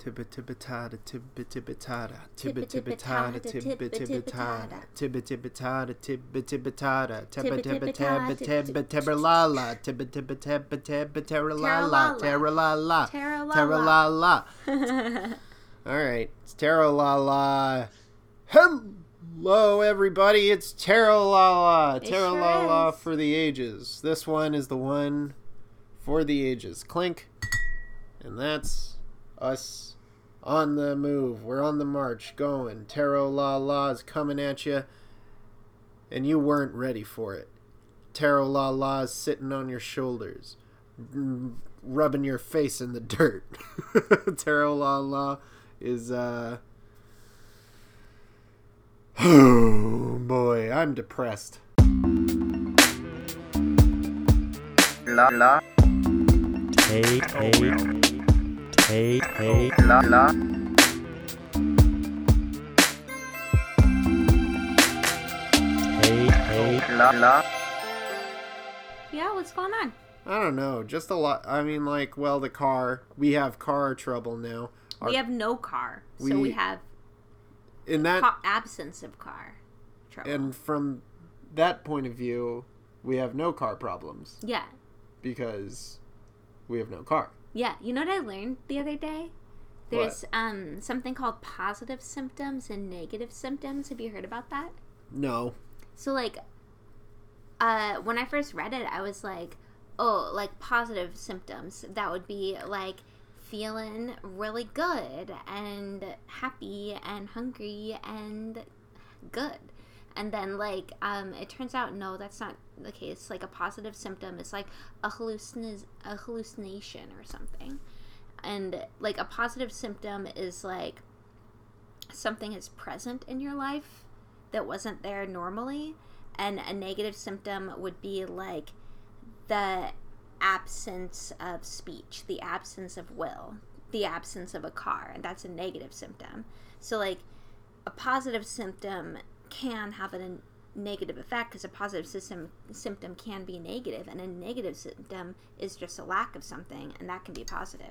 Tibba tibba tada, tibba tibba tada, tibba tibba tada, tibba tibba tada, tibba tibba tada, tibba tibba tada, tibba tibba tabba tibba tibba la la, tibba tibba tabba tibba terra la la, terra la la, terra la la. All right, it's terra la la. Hello, everybody. It's terra la la, terra sure la la is. for the ages. This one is the one for the ages. Clink, and that's us on the move. We're on the march, going. Tarot La La is coming at you, and you weren't ready for it. Tarot La La is sitting on your shoulders, mm, rubbing your face in the dirt. Tarot La La is, uh. Oh boy, I'm depressed. la la Hey, hey, hey, hey, la la hey, hey. la la Yeah, what's going on? I don't know, just a lot. I mean, like, well, the car. We have car trouble now. Our- we have no car, so we- we have in that co- absence of car trouble. and from that point of view, we have no car problems yeah, because we have no car. Yeah. You know what I learned the other day? There's um something called positive symptoms and negative symptoms. Have you heard about that? No. So like uh when I first read it, I was like, "Oh, like positive symptoms. That would be like feeling really good and happy and hungry and good." And then like um it turns out no, that's not the case. Like a positive symptom is like a hallucin a hallucination or something. And like a positive symptom is like something is present in your life that wasn't there normally and a negative symptom would be like the absence of speech the absence of will the absence of a car and that's a negative symptom so like a positive symptom can have a negative effect because a positive system symptom can be negative and a negative symptom is just a lack of something and that can be positive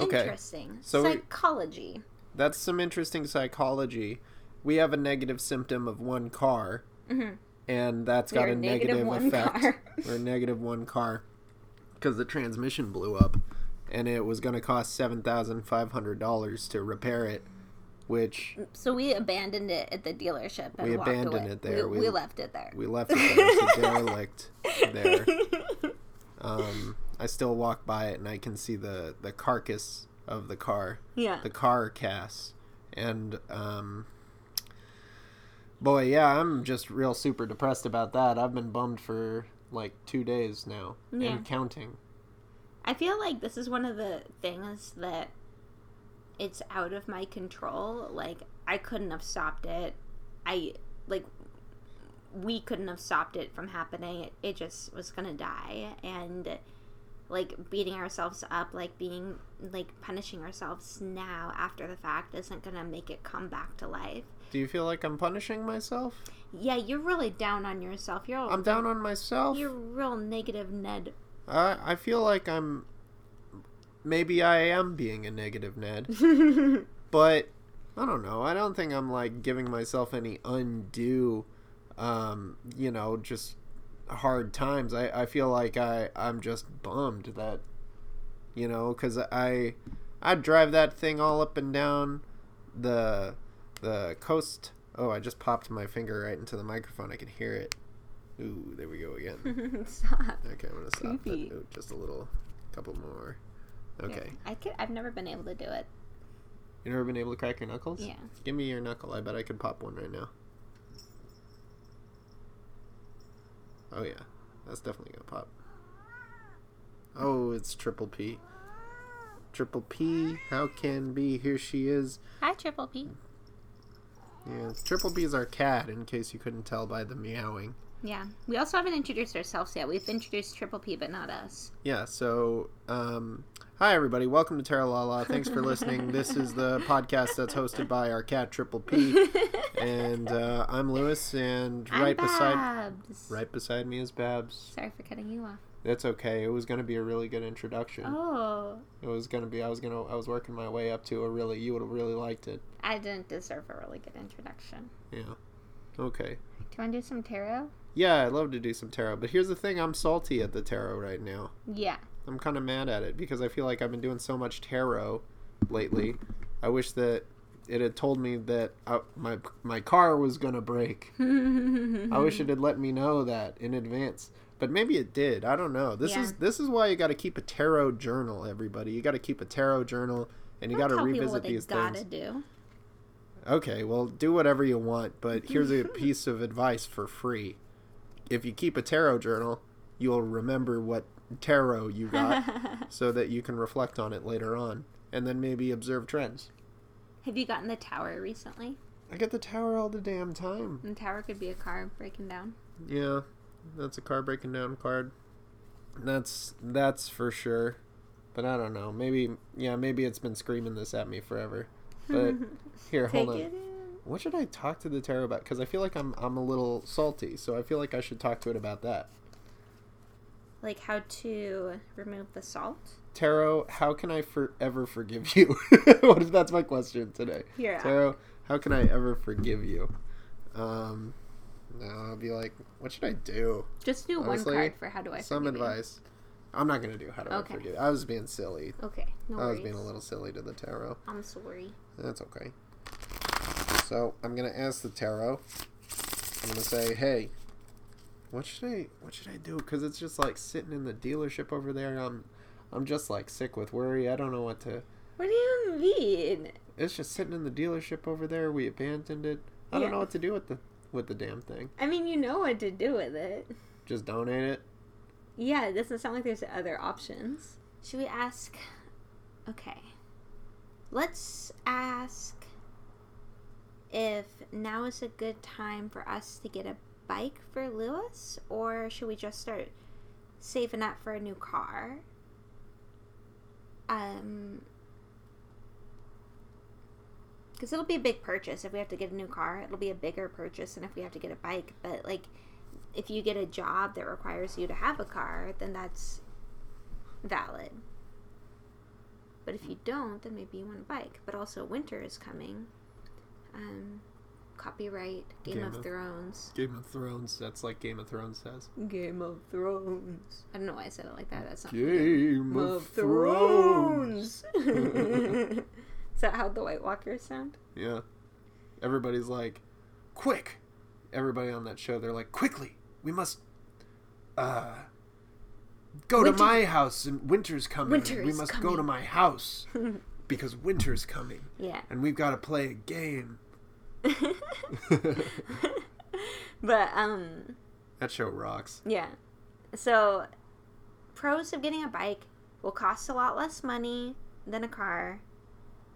Okay. interesting So we- psychology That's some interesting psychology. We have a negative symptom of one car, mm-hmm. and that's got We're a negative, negative effect. We're negative one car because the transmission blew up, and it was going to cost seven thousand five hundred dollars to repair it, which So we abandoned it at the dealership. We abandoned it there. We, We- we left it there. we left it there. It's a derelict there. Um, I still walk by it, and I can see the the carcass of the car. yeah. the car cass and um boy yeah i'm just real super depressed about that i've been bummed for like two days now Yeah. and counting I feel like this is one of the things that it's out of my control. Like I couldn't have stopped it. I like we couldn't have stopped it from happening. It, it just was gonna die and like beating ourselves up like being like punishing ourselves now after the fact isn't gonna make it come back to life do you feel like i'm punishing myself yeah you're really down on yourself you're i'm down on myself You're real negative, Ned. I, I feel like i'm maybe i am being a negative ned but I don't know. I don't think I'm like giving myself any undue, um, you know, just hard times. I, I feel like I I'm just bummed that, you know, because I I drive that thing all up and down the the coast. Oh, I just popped my finger right into the microphone. I can hear it. Ooh, there we go again. Stop. Okay, I'm gonna stop. But, ooh, just a little, couple more. Okay. I could. I've never been able to do it. You never been able to crack your knuckles? Yeah. Give me your knuckle. I bet I could pop one right now. Oh yeah, that's definitely gonna pop. Oh, it's Triple P. Triple P, how can be? Here she is. Hi, Triple P. Yeah, Triple P is our cat, in case you couldn't tell by the meowing. Yeah. We also haven't introduced ourselves yet. We've introduced Triple P, but not us. Yeah, so um, hi everybody, welcome to Tarot Lala. Thanks for listening. this is the podcast that's hosted by our cat Triple P, and uh, I'm Lewis, and right I'm beside Babs. right beside me is Babs. Sorry for cutting you off. That's okay. It was gonna be a really good introduction. Oh, It was gonna be. I was gonna. I was working my way up to a really. You would have really liked it. I didn't deserve a really good introduction. Yeah. Okay. Do you want to do some tarot? Yeah, I'd love to do some tarot, but here's the thing: I'm salty at the tarot right now. Yeah. I'm kind of mad at it because I feel like I've been doing so much tarot lately. I wish that it had told me that I, my my car was gonna break. I wish it had let me know that in advance. But maybe it did. I don't know. This is this is why you got to keep a tarot journal, everybody. You got to keep a tarot journal, and you got to revisit these gotta things. do. Okay, well, do whatever you want, but here's a piece of advice for free. If you keep a tarot journal, you'll remember what tarot you got so that you can reflect on it later on and then maybe observe trends. Have you gotten the tower recently? I get the tower all the damn time. The tower could be a car breaking down. Yeah, that's a car breaking down card. That's that's for sure. But I don't know. Maybe yeah, maybe it's been screaming this at me forever. But here, hold on. What should I talk to the tarot about? Because I feel like I'm I'm a little salty, so I feel like I should talk to it about that. Like how to remove the salt. Tarot, how can I forever forgive you? what if that's my question today? Yeah. Tarot, how can I ever forgive you? Um, no, I'll be like, what should I do? Just do Honestly, one card for how do I Some forgive you. advice. I'm not gonna do how to Okay. forgive. I was being silly. Okay. No I was worries. being a little silly to the tarot. I'm sorry. That's okay. So I'm gonna ask the tarot. I'm gonna say, hey, what should I what should I do? Because it's just like sitting in the dealership over there. I'm I'm just like sick with worry. I don't know what to. What do you mean? It's just sitting in the dealership over there. We abandoned it. I don't know what to do with the with the damn thing. I mean, you know what to do with it. Just donate it. Yeah, it doesn't sound like there's other options. Should we ask? Okay. Let's ask if now is a good time for us to get a bike for Lewis, or should we just start saving up for a new car? Um, because it'll be a big purchase if we have to get a new car. It'll be a bigger purchase than if we have to get a bike. But like, if you get a job that requires you to have a car, then that's valid. But if you don't, then maybe you want a bike. But also, winter is coming. Um, copyright Game, Game of, of- Thrones. Game of Thrones. That's like Game of Thrones says. Game of Thrones. I don't know why I said it like that. That's not Game of Thrones. Is that how the White Walkers sound? Yeah. Everybody's like, quick. Everybody on that show, they're like, quickly, we must, uh, go Winter- to my house and winter's coming. Winter we is must go to my house because winter's coming Yeah. and we've got to play a game. but um That show rocks. yeah. So pros of getting a bike will cost a lot less money than a car.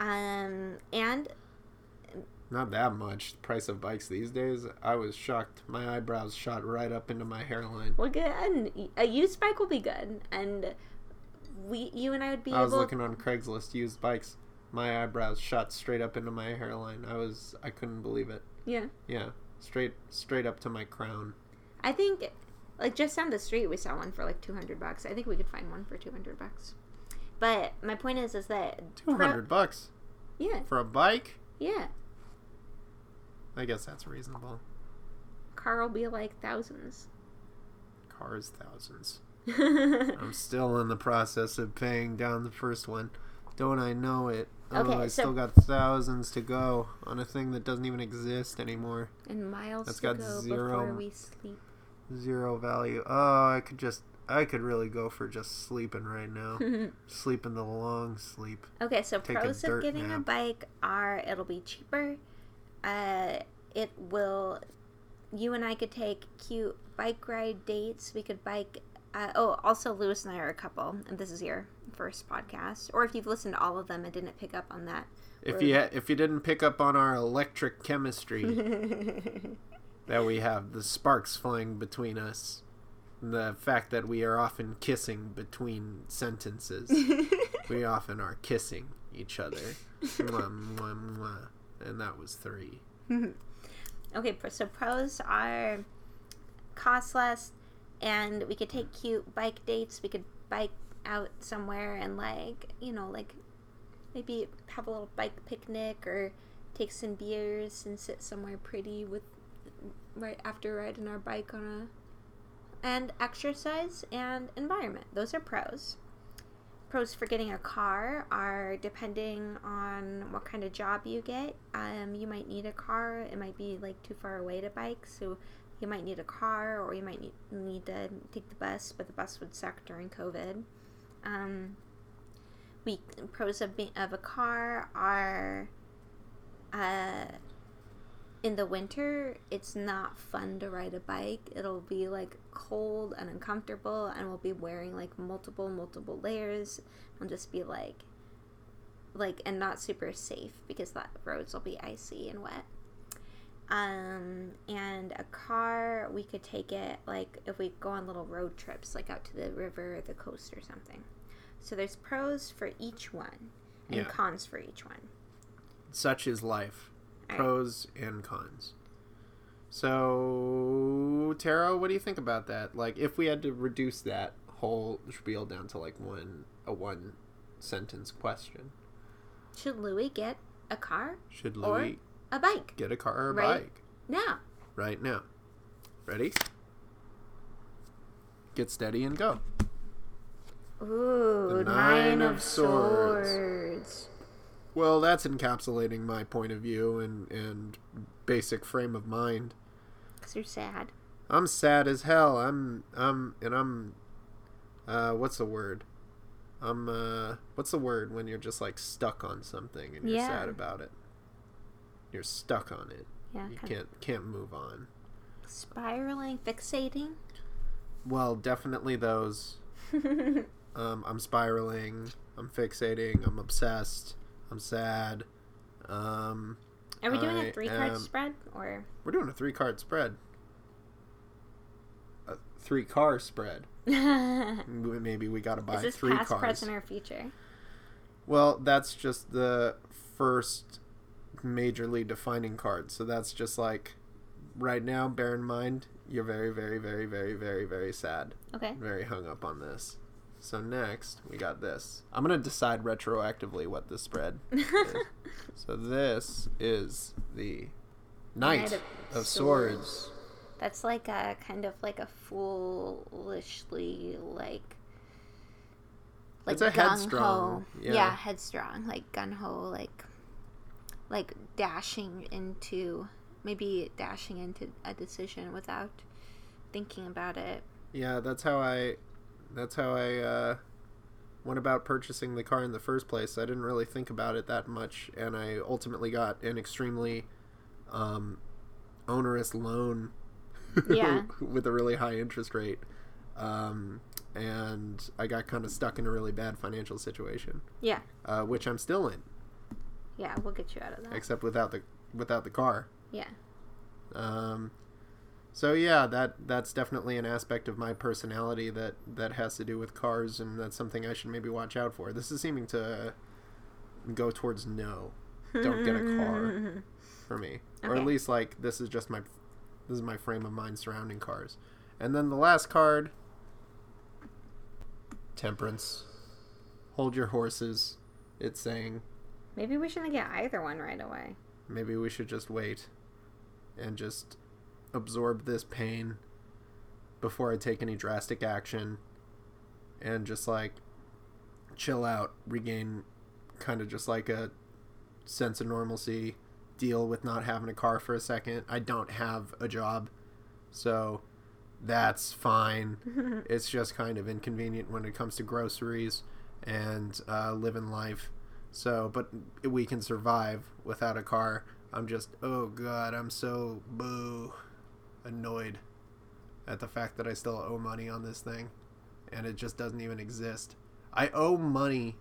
Um and Not that much. The price of bikes these days, I was shocked. My eyebrows shot right up into my hairline. well good a used bike will be good and we you and I would be I was able looking on Craigslist used bikes. My eyebrows shot straight up into my hairline. I was I couldn't believe it. Yeah. Yeah, straight straight up to my crown. I think like just down the street we saw one for like 200 bucks. I think we could find one for 200 bucks. But my point is is that Two hundred bucks Yeah. for a bike. Yeah. I guess that's reasonable. Car will be like thousands. Cars thousands. I'm still in the process of paying down the first one. Don't I know it? Oh, Okay, I so- still got thousands to go on a thing that doesn't even exist anymore. and miles That's to got go zero- before we sleep. Zero value. Oh, I could just I could really go for just sleeping right now. Sleeping the long sleep. Okay, so Take pros of getting a bike are it'll be cheaper. Uh, it will. You and I could take cute bike ride dates. We could bike. Uh, oh, also Lewis and I are a couple, and this is your first podcast. Or if you've listened to all of them and didn't pick up on that, If you ha- if you didn't pick up on our electric chemistry that we have, the sparks flying between us, the fact that we are often kissing between sentences, we often are kissing each other, mwah, mwah, mwah. and that was three. Okay, so pros are cost less. And we could take cute bike dates. We could bike out somewhere and like you know like maybe have a little bike picnic or take some beers and sit somewhere pretty with right after riding our bike on a and exercise and environment. Those are pros. Pros for getting a car are depending on what kind of job you get. Um, you might need a car. It might be like too far away to bike, so you might need a car, or you might need, need to take the bus, but the bus would suck during COVID. Um, we pros of being, of a car are uh, in the winter it's not fun to ride a bike. It'll be like cold and uncomfortable and we'll be wearing like multiple multiple layers. It'll just be like like and not super safe because the roads will be icy and wet um and a car we could take it like if we go on little road trips like out to the river or the coast or something so there's pros for each one and Yeah. cons for each one Such is life. Alright. Pros and cons. So, Tara, what do you think about that? Like, if we had to reduce that whole spiel down to like one a one sentence question, should lewis get a car should Or- Lewis a bike get a car or a Right. bike now right now? Ready? Get steady and go. Ooh, The nine, Nine of of Swords. swords. Well, that's encapsulating my point of view and and basic frame of mind. Because you're sad. I'm sad as hell. I'm I'm and I'm uh what's the word? I'm uh what's the word when you're just like stuck on something and you're Yeah. sad about it? You're stuck on it. Yeah, You can't can't move on. spiraling, fixating. Well, definitely those. Um I'm spiraling, I'm fixating, I'm obsessed, I'm sad. Um Are we doing I a three card am- spread or? we're doing a three card spread. A three car spread. Maybe we got to buy this three past, cars. present, or future? Well, that's just the first majorly defining card. So that's just like right now, bear in mind, you're very, very, very, very, very, very sad. Okay. Very hung up on this. So next, we got this. I'm going to decide retroactively what this spread is. So this is the Knight, Knight of of, Swords. Swords. That's like a kind of like a foolishly like. It's a gung-ho. headstrong, Yeah. yeah. headstrong, like gun ho, like, like dashing into maybe dashing into a decision without thinking about it. Yeah, that's how I that's how I uh, went about purchasing the car in the first place. I didn't really think about it that much, and I ultimately got an extremely um, onerous loan Yeah. with a really high interest rate. Um, and I got kind of stuck in a really bad financial situation, Yeah, uh, which I'm still in, yeah, we'll get you out of that. except without the without the car. Yeah. Um, so yeah, that that's definitely an aspect of my personality that that has to do with cars, and that's something I should maybe watch out for. This is seeming to go towards no, don't get a car for me, or at least like this is just my this is my frame of mind surrounding cars. And then the last card, temperance. Hold your horses. It's saying Maybe we shouldn't get either one right away. maybe we should just wait and just absorb this pain before I take any drastic action and just like chill out, regain kind of just like a sense of normalcy, deal with not having a car for a second. I don't have a job, so that's fine. it's just kind of inconvenient when it comes to groceries and uh, living life. So, but we can survive without a car. I'm just, oh god, I'm so boo annoyed at the fact that I still owe money on this thing and it just doesn't even exist. I owe money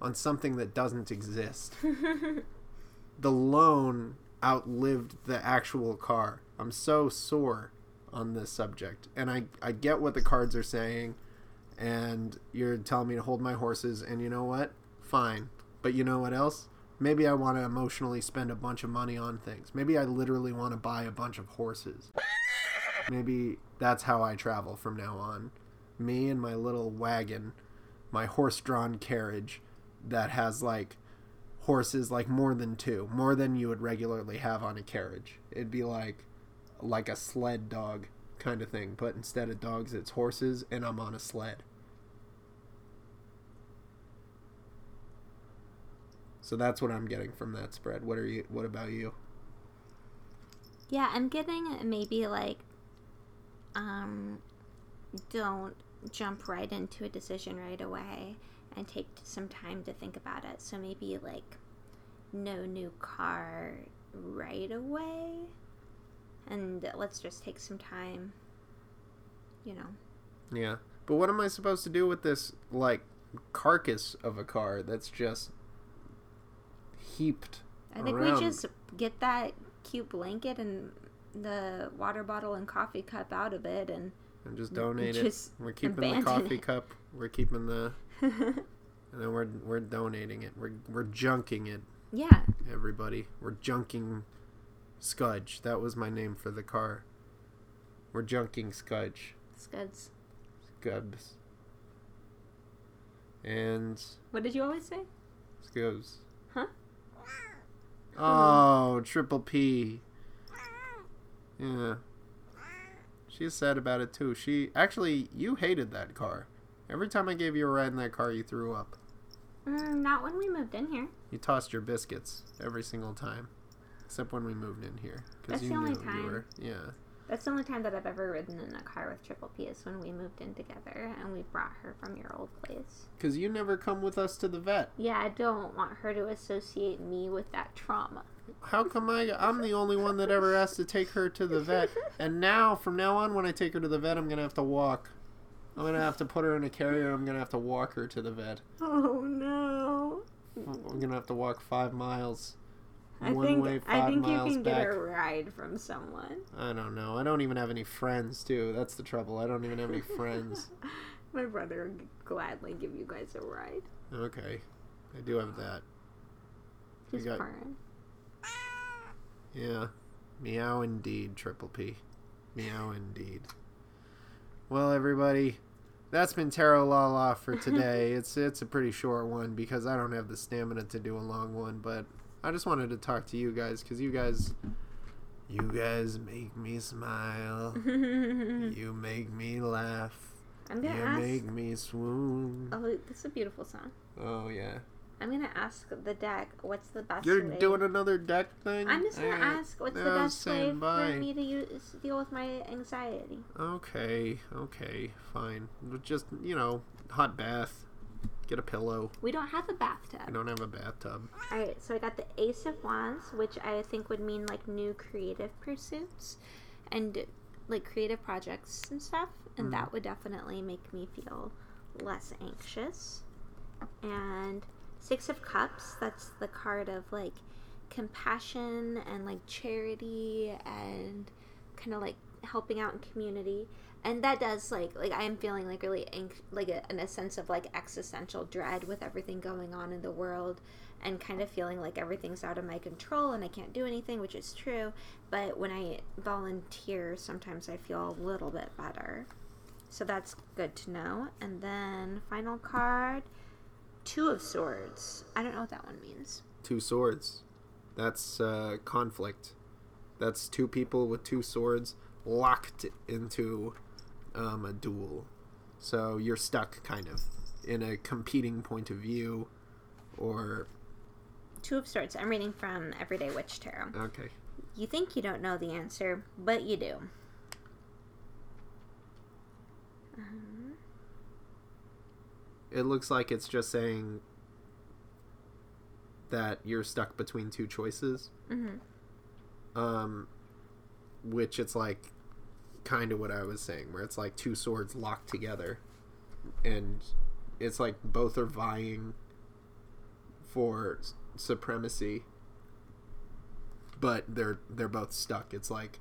on something that doesn't exist. the loan outlived the actual car. I'm so sore on this subject. And I, I get what the cards are saying, and you're telling me to hold my horses, and you know what? Fine. But you know what else? Maybe I want to emotionally spend a bunch of money on things. Maybe I literally want to buy a bunch of horses. Maybe That's how I travel from now on. Me and my little wagon, my horse-drawn carriage that has like horses like more than two, more than you would regularly have on a carriage. It'd be like like a sled dog kind of thing, but instead of dogs it's horses and I'm on a sled. So that's what I'm getting from that spread. What are you what about you? Yeah, I'm getting maybe like, um, don't jump right into a decision right away and take some time to think about it. So maybe like, no new car right away, and let's just take some time. You know. Yeah. But what am I supposed to do with this like carcass of a car that's just heaped I think around? we just get that cute blanket and the water bottle and coffee cup out of it and and just donate it. We're keeping the coffee it. cup. We're keeping the and then we're we're donating it. We're we're junking it. yeah Everybody, we're junking Scudge. That was my name for the car. We're junking Scudge. scuds Scubs. And what did you always say Scubs. Huh? Oh, Triple P. Yeah. She's sad about it too. She actually, you hated that car. Every time I gave you a ride in that car, you threw up. mm, not when we moved in here You tossed your biscuits every single time, except when we moved in here. That's you the only time. You were, yeah. That's the only time that i've ever ridden in a car with triple p is when we moved in together and we brought her from your old place Because you never come with us to the vet. yeah i don't want her to associate me with that trauma How come I? I'm the only one that ever has to take her to the vet, and now from now on, when I take her to the vet, I'm gonna have to walk. I'm gonna have to put her in a carrier. I'm gonna have to walk her to the vet. oh no I'm gonna have to walk five miles. I One think way, i five think you can back. get a ride from someone I don't know. I don't even have any friends, too. That's the trouble. I don't even have any friends. my brother would gladly give you guys a ride Okay, I do have that. he's got- purring Yeah. Meow indeed, Triple P. Meow indeed. Well, everybody, that's been Tarot La La for today. it's it's a pretty short one because I don't have the stamina to do a long one, but I just wanted to talk to you guys because you guys, you guys make me smile. you make me laugh. i'm gonna ask make me swoon. oh this is a beautiful song Oh yeah. I'm gonna ask the deck what's the best You're way. doing another deck thing. I'm just gonna Alright. ask what's I the best way saying for me to use, deal with my anxiety. Okay, okay, fine. Just, you know, hot bath. Get a pillow. We don't have a bathtub. I don't have a bathtub. Alright, so I got the Ace of Wands, which I think would mean like new creative pursuits and like creative projects and stuff, and Mhm. that would definitely make me feel less anxious. And Six of Cups, that's the card of like compassion and like charity and kind of like helping out in community. And that does like like I am feeling like really like a, in a sense of like existential dread with everything going on in the world and kind of feeling like everything's out of my control and I can't do anything, which is true. But when I volunteer, sometimes I feel a little bit better. So that's good to know. And then final card, Two of Swords. I don't know what that one means. Two swords. That's uh, conflict. That's two people with two swords locked into um, a duel. So you're stuck, kind of, in a competing point of view, or Two of Swords. I'm reading from Everyday Witch Tarot. okay. You think you don't know the answer, but you do. Um, It looks like it's just saying that you're stuck between two choices. mhm. um which it's like kind of what i was saying where it's like two swords locked together and it's like both are vying for s- supremacy but they're they're both stuck it's like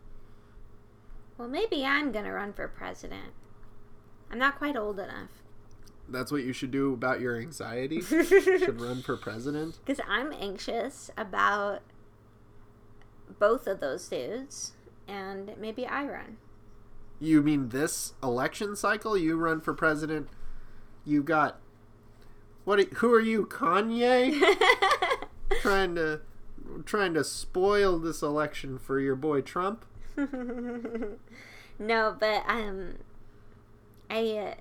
Well, maybe I'm gonna run for president. I'm not quite old enough. that's what you should do about your anxiety you should run for president Because I'm anxious about both of those dudes, and maybe I run. You mean this election cycle? You run for president. You got what? Who are you, Kanye? trying to trying to spoil this election for your boy Trump? no, but um, I, uh,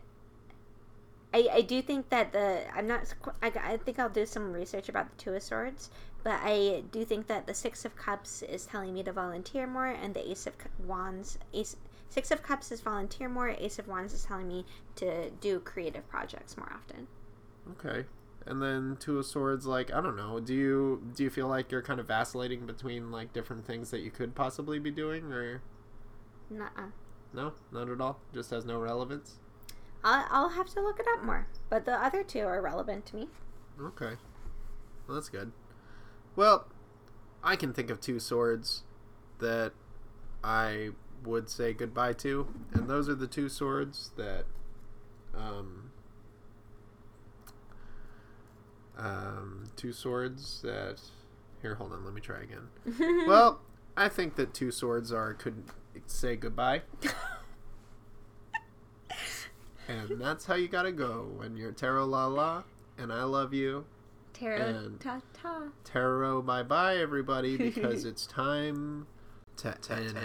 I I do think that the I'm not I, I think I'll do some research about the Two of Swords, but I do think that the Six of Cups is telling me to volunteer more, and the Ace of Wands Ace. Six of Cups is volunteer more. Ace of Wands is telling me to do creative projects more often. Okay. And then Two of Swords, like I don't know. Do you do you feel like you're kind of vacillating between like different things that you could possibly be doing, or Nuh-uh. no, not at all? Just has no relevance. I'll, I'll have to look it up more, but the other two are relevant to me. Okay. Well, that's good. Well, I can think of two swords that I would say goodbye to, and those are the two swords that um um two swords that here hold on let me try again. Well i think that two swords are could say goodbye. And that's how you gotta go when you're tarot la la and i love you. Tarot ta ta. tarot bye bye everybody because it's time to end